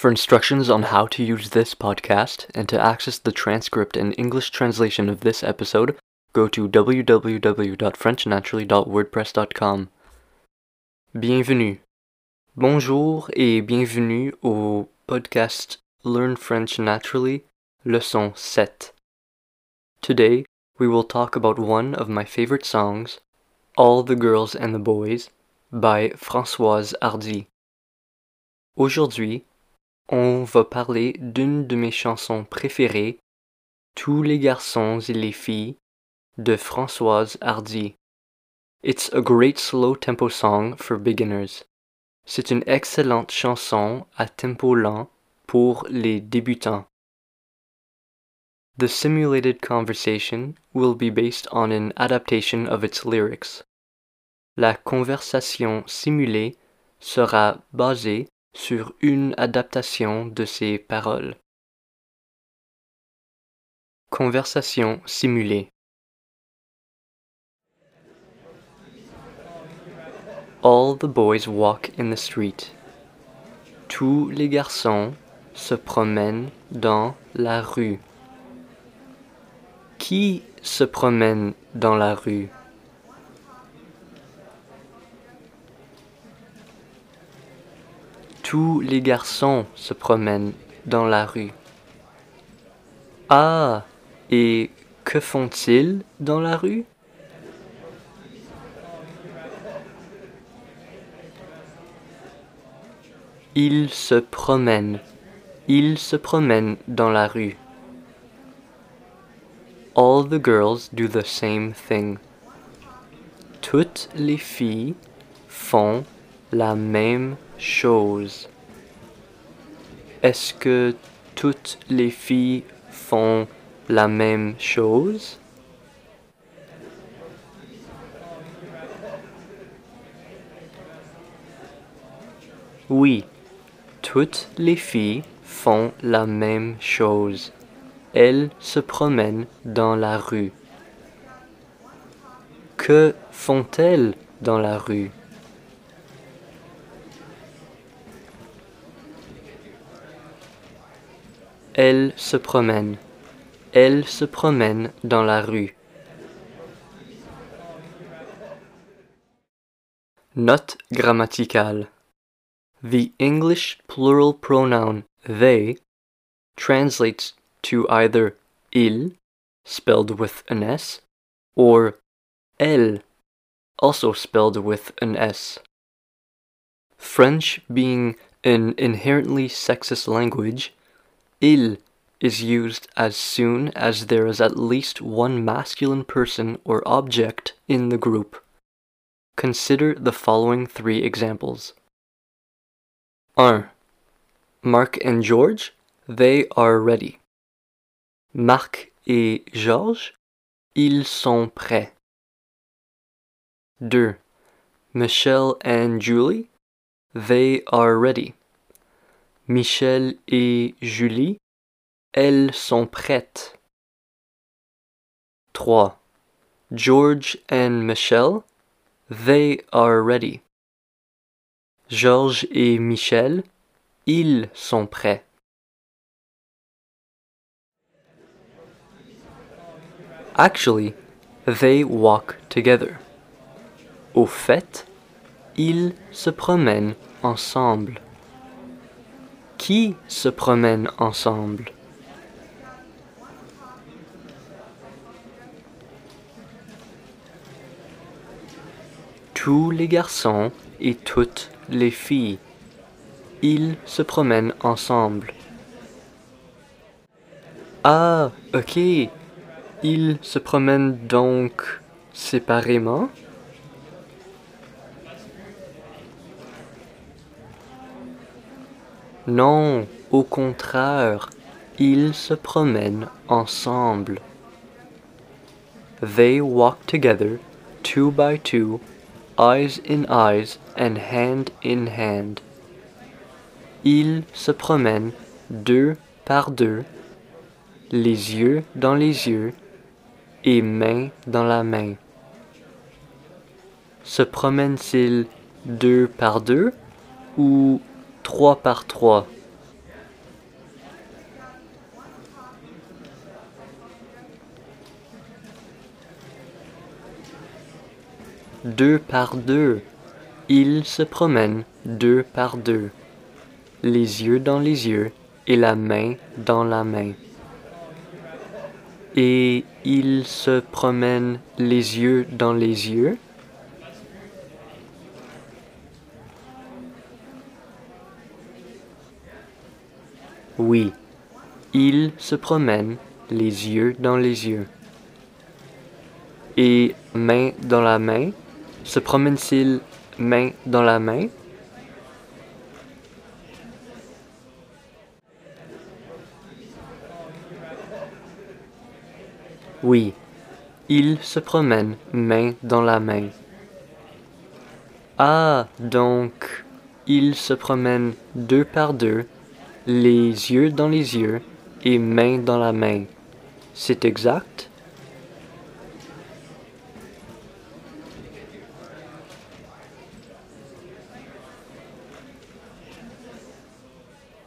For instructions on how to use this podcast and to access the transcript and English translation of this episode, go to www.frenchnaturally.wordpress.com. Bienvenue. Bonjour et bienvenue au podcast Learn French Naturally, leçon 7. Today, we will talk about one of my favorite songs, All the Girls and the Boys, by Françoise Hardy. Aujourd'hui, on va parler d'une de mes chansons préférées, Tous les garçons et les filles, de Françoise Hardy. It's a great slow tempo song for beginners. C'est une excellente chanson à tempo lent pour les débutants. The simulated conversation will be based on an adaptation of its lyrics. La conversation simulée sera basée sur une adaptation de ses paroles. Conversation simulée. All the boys walk in the street. Tous les garçons se promènent dans la rue. Qui se promène dans la rue? Tous les garçons se promènent dans la rue. Ah, et que font-ils dans la rue? Ils se promènent. Ils se promènent dans la rue. All the girls do the same thing. Toutes les filles font la même chose. Est-ce que toutes les filles font la même chose? Oui, toutes les filles font la même chose. Elles se promènent dans la rue. Que font-elles dans la rue? Elles se promène. Elles se promène dans la rue. Note grammaticale. The English plural pronoun they translates to either il, spelled with an S, or elle, also spelled with an S. French being an inherently sexist language, il is used as soon as there is at least one masculine person or object in the group. Consider the following three examples. 1. Mark and George, they are ready. Marc et Georges, ils sont prêts. 2. Michelle and Julie, they are ready. Michel et Julie, elles sont prêtes. 3. George and Michelle, they are ready. Georges et Michel, ils sont prêts. Actually, they walk together. Au fait, ils se promènent ensemble. Qui se promène ensemble Tous les garçons et toutes les filles. Ils se promènent ensemble. Ah, ok. Ils se promènent donc séparément? Non, au contraire, ils se promènent ensemble. They walk together, two by two, eyes in eyes and hand in hand. Ils se promènent deux par deux, les yeux dans les yeux et main dans la main. Se promènent-ils deux par deux ou 3 par 3. Deux par deux. Ils se promènent deux par deux. Les yeux dans les yeux et la main dans la main. Et ils se promènent les yeux dans les yeux Oui, ils se promènent les yeux dans les yeux. Et main dans la main, se promène-t-il main dans la main? Oui, ils se promènent main dans la main. Ah, donc, ils se promènent deux par deux, les yeux dans les yeux et main dans la main. C'est exact?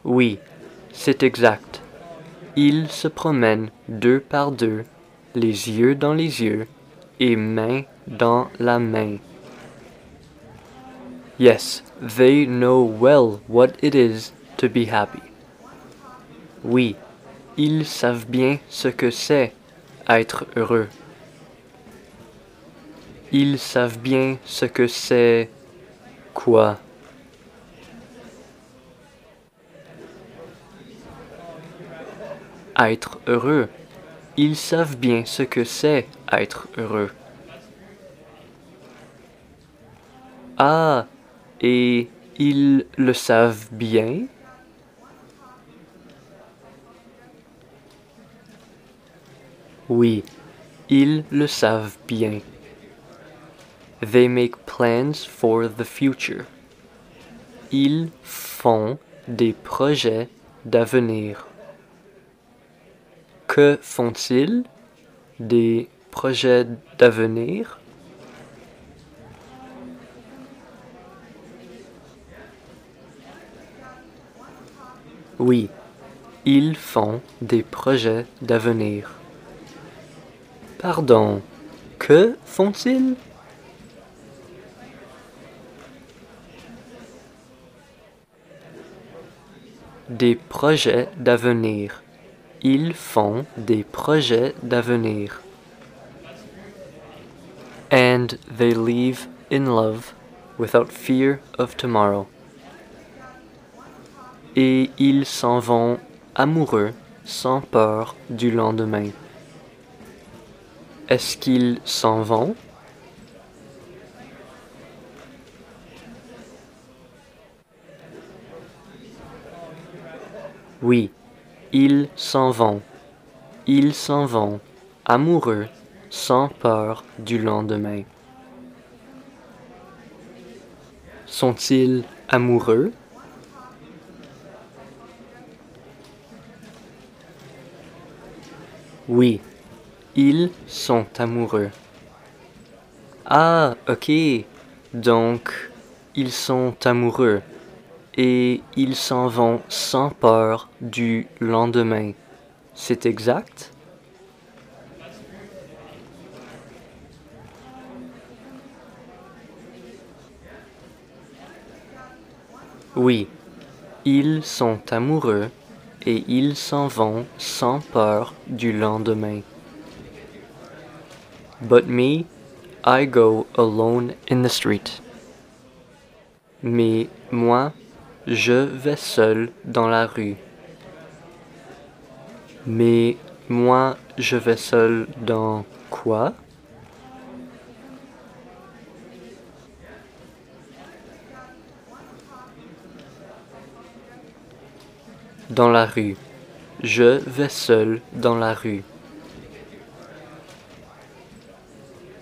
Oui, c'est exact. Ils se promènent deux par deux, les yeux dans les yeux et main dans la main. Yes, they know well what it is to be happy. Oui, ils savent bien ce que c'est être heureux. Ils savent bien ce que c'est quoi? Être heureux. Ils savent bien ce que c'est être heureux. Ah, et ils le savent bien? Oui, ils le savent bien. They make plans for the future. Ils font des projets d'avenir. Que font-ils? Des projets d'avenir? Oui, ils font des projets d'avenir. Pardon, que font-ils? Des projets d'avenir. Ils font des projets d'avenir. And they live in love without fear of tomorrow. Et ils s'en vont amoureux sans peur du lendemain. Est-ce qu'ils s'en vont Oui, ils s'en vont, ils s'en vont, amoureux, sans peur du lendemain. Sont-ils amoureux? Oui, ils sont amoureux. Ah, ok. Donc, ils sont amoureux et ils s'en vont sans peur du lendemain. C'est exact? Oui, ils sont amoureux et ils s'en vont sans peur du lendemain. But me, I go alone in the street. Mais moi, je vais seul dans la rue. Mais moi, je vais seul dans quoi? Dans la rue. Je vais seul dans la rue.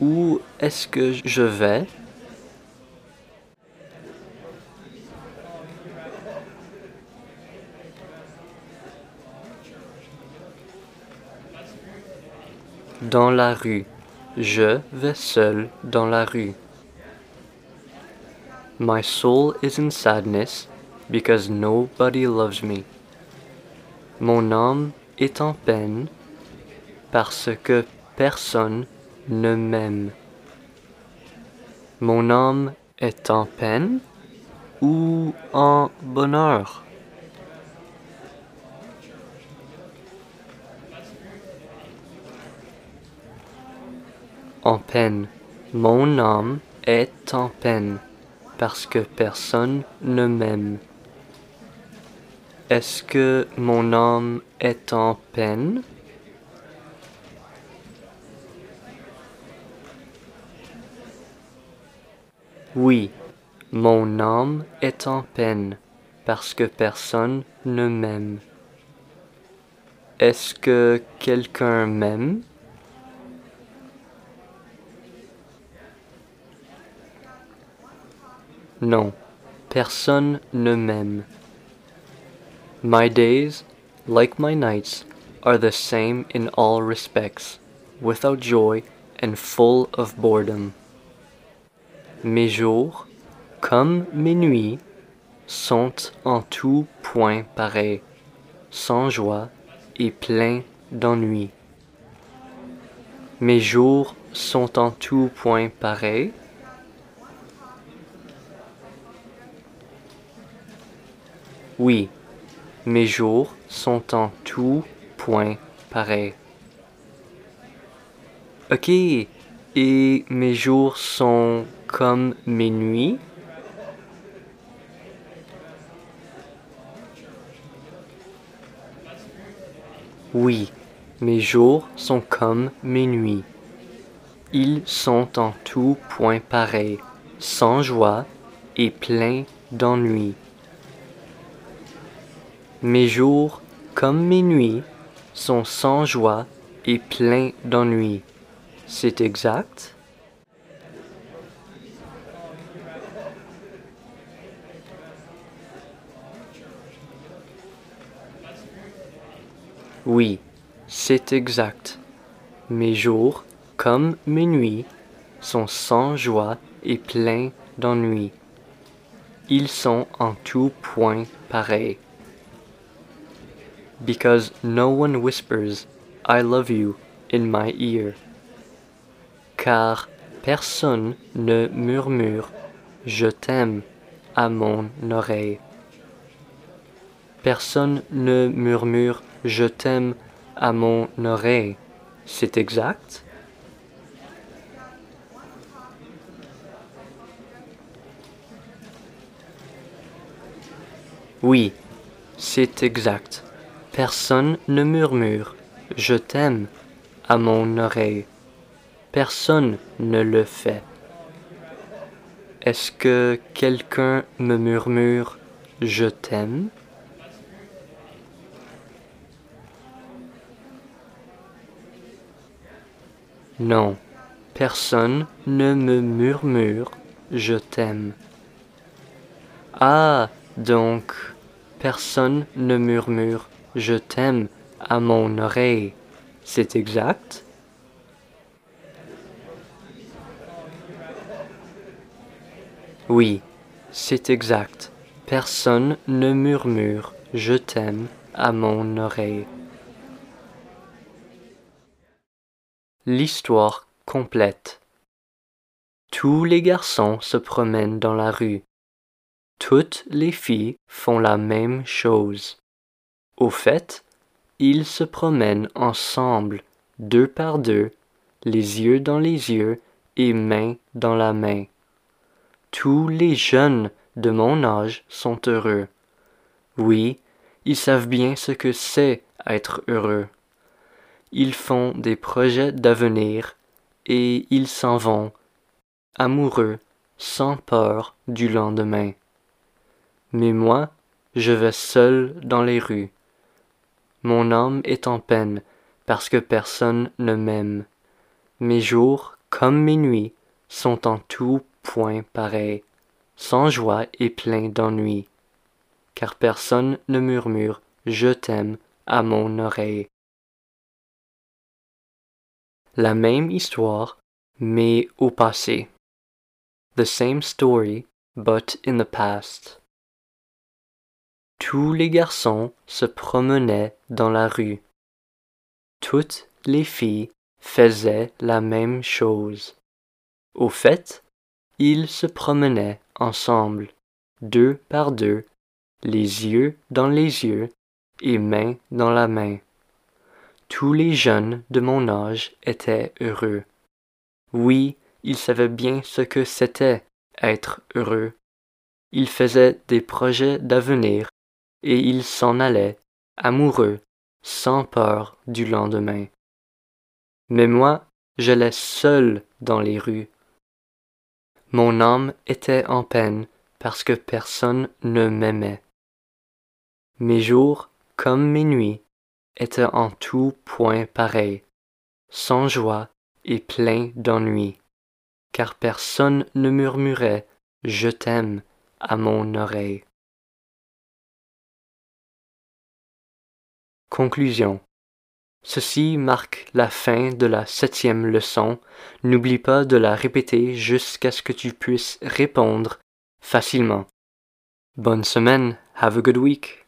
Où est-ce que je vais? Dans la rue. Je vais seul dans la rue. My soul is in sadness because nobody loves me. Mon âme est en peine parce que personne ne m'aime. Mon âme est en peine ou en bonheur? En peine. Mon âme est en peine parce que personne ne m'aime. Est-ce que mon âme est en peine Oui, mon âme est en peine parce que personne ne m'aime. Est-ce que quelqu'un m'aime Non, personne ne m'aime. My days, like my nights, are the same in all respects, without joy and full of boredom. Mes jours, comme mes nuits, sont en tout point pareils, sans joie et pleins d'ennui. Mes jours sont en tout point pareils, Oui, mes jours sont en tout point pareils. Ok, et mes jours sont comme mes nuits Oui, mes jours sont comme mes nuits. Ils sont en tout point pareils, sans joie et pleins d'ennui. Mes jours, comme mes nuits, sont sans joie et pleins d'ennui. C'est exact? Oui, c'est exact. Mes jours, comme mes nuits, sont sans joie et pleins d'ennui. Ils sont en tout point pareils. Because no one whispers, I love you, in my ear. Car personne ne murmure, je t'aime, à mon oreille. Personne ne murmure je t'aime à mon oreille. C'est exact? Oui, c'est exact. Personne ne murmure Je t'aime à mon oreille. Personne ne le fait. Est-ce que quelqu'un me murmure Je t'aime? Non, personne ne me murmure je t'aime. Ah, donc, personne ne murmure je t'aime à mon oreille. C'est exact? Oui, c'est exact. Personne ne murmure je t'aime à mon oreille. L'histoire complète. Tous les garçons se promènent dans la rue. Toutes les filles font la même chose. Au fait, ils se promènent ensemble, deux par deux, les yeux dans les yeux et main dans la main. Tous les jeunes de mon âge sont heureux. Oui, ils savent bien ce que c'est être heureux ils font des projets d'avenir et ils s'en vont, amoureux, sans peur du lendemain. Mais moi, je vais seul dans les rues. Mon âme est en peine parce que personne ne m'aime. Mes jours, comme mes nuits, sont en tout point pareils, sans joie et pleins d'ennui, car personne ne murmure Je t'aime à mon oreille la même histoire, mais au passé. The same story, but in the past. Tous les garçons se promenaient dans la rue. Toutes les filles faisaient la même chose. Au fait, ils se promenaient ensemble, deux par deux, les yeux dans les yeux et main dans la main. Tous les jeunes de mon âge étaient heureux. Oui, ils savaient bien ce que c'était être heureux. Ils faisaient des projets d'avenir et ils s'en allaient, amoureux, sans peur du lendemain. Mais moi, j'allais seul dans les rues. Mon âme était en peine parce que personne ne m'aimait. Mes jours, comme mes nuits, étaient en tout point pareils, sans joie et pleins d'ennui, car personne ne murmurait Je t'aime à mon oreille. Conclusion. Ceci marque la fin de la septième leçon. N'oublie pas de la répéter jusqu'à ce que tu puisses répondre facilement. Bonne semaine. Have a good week.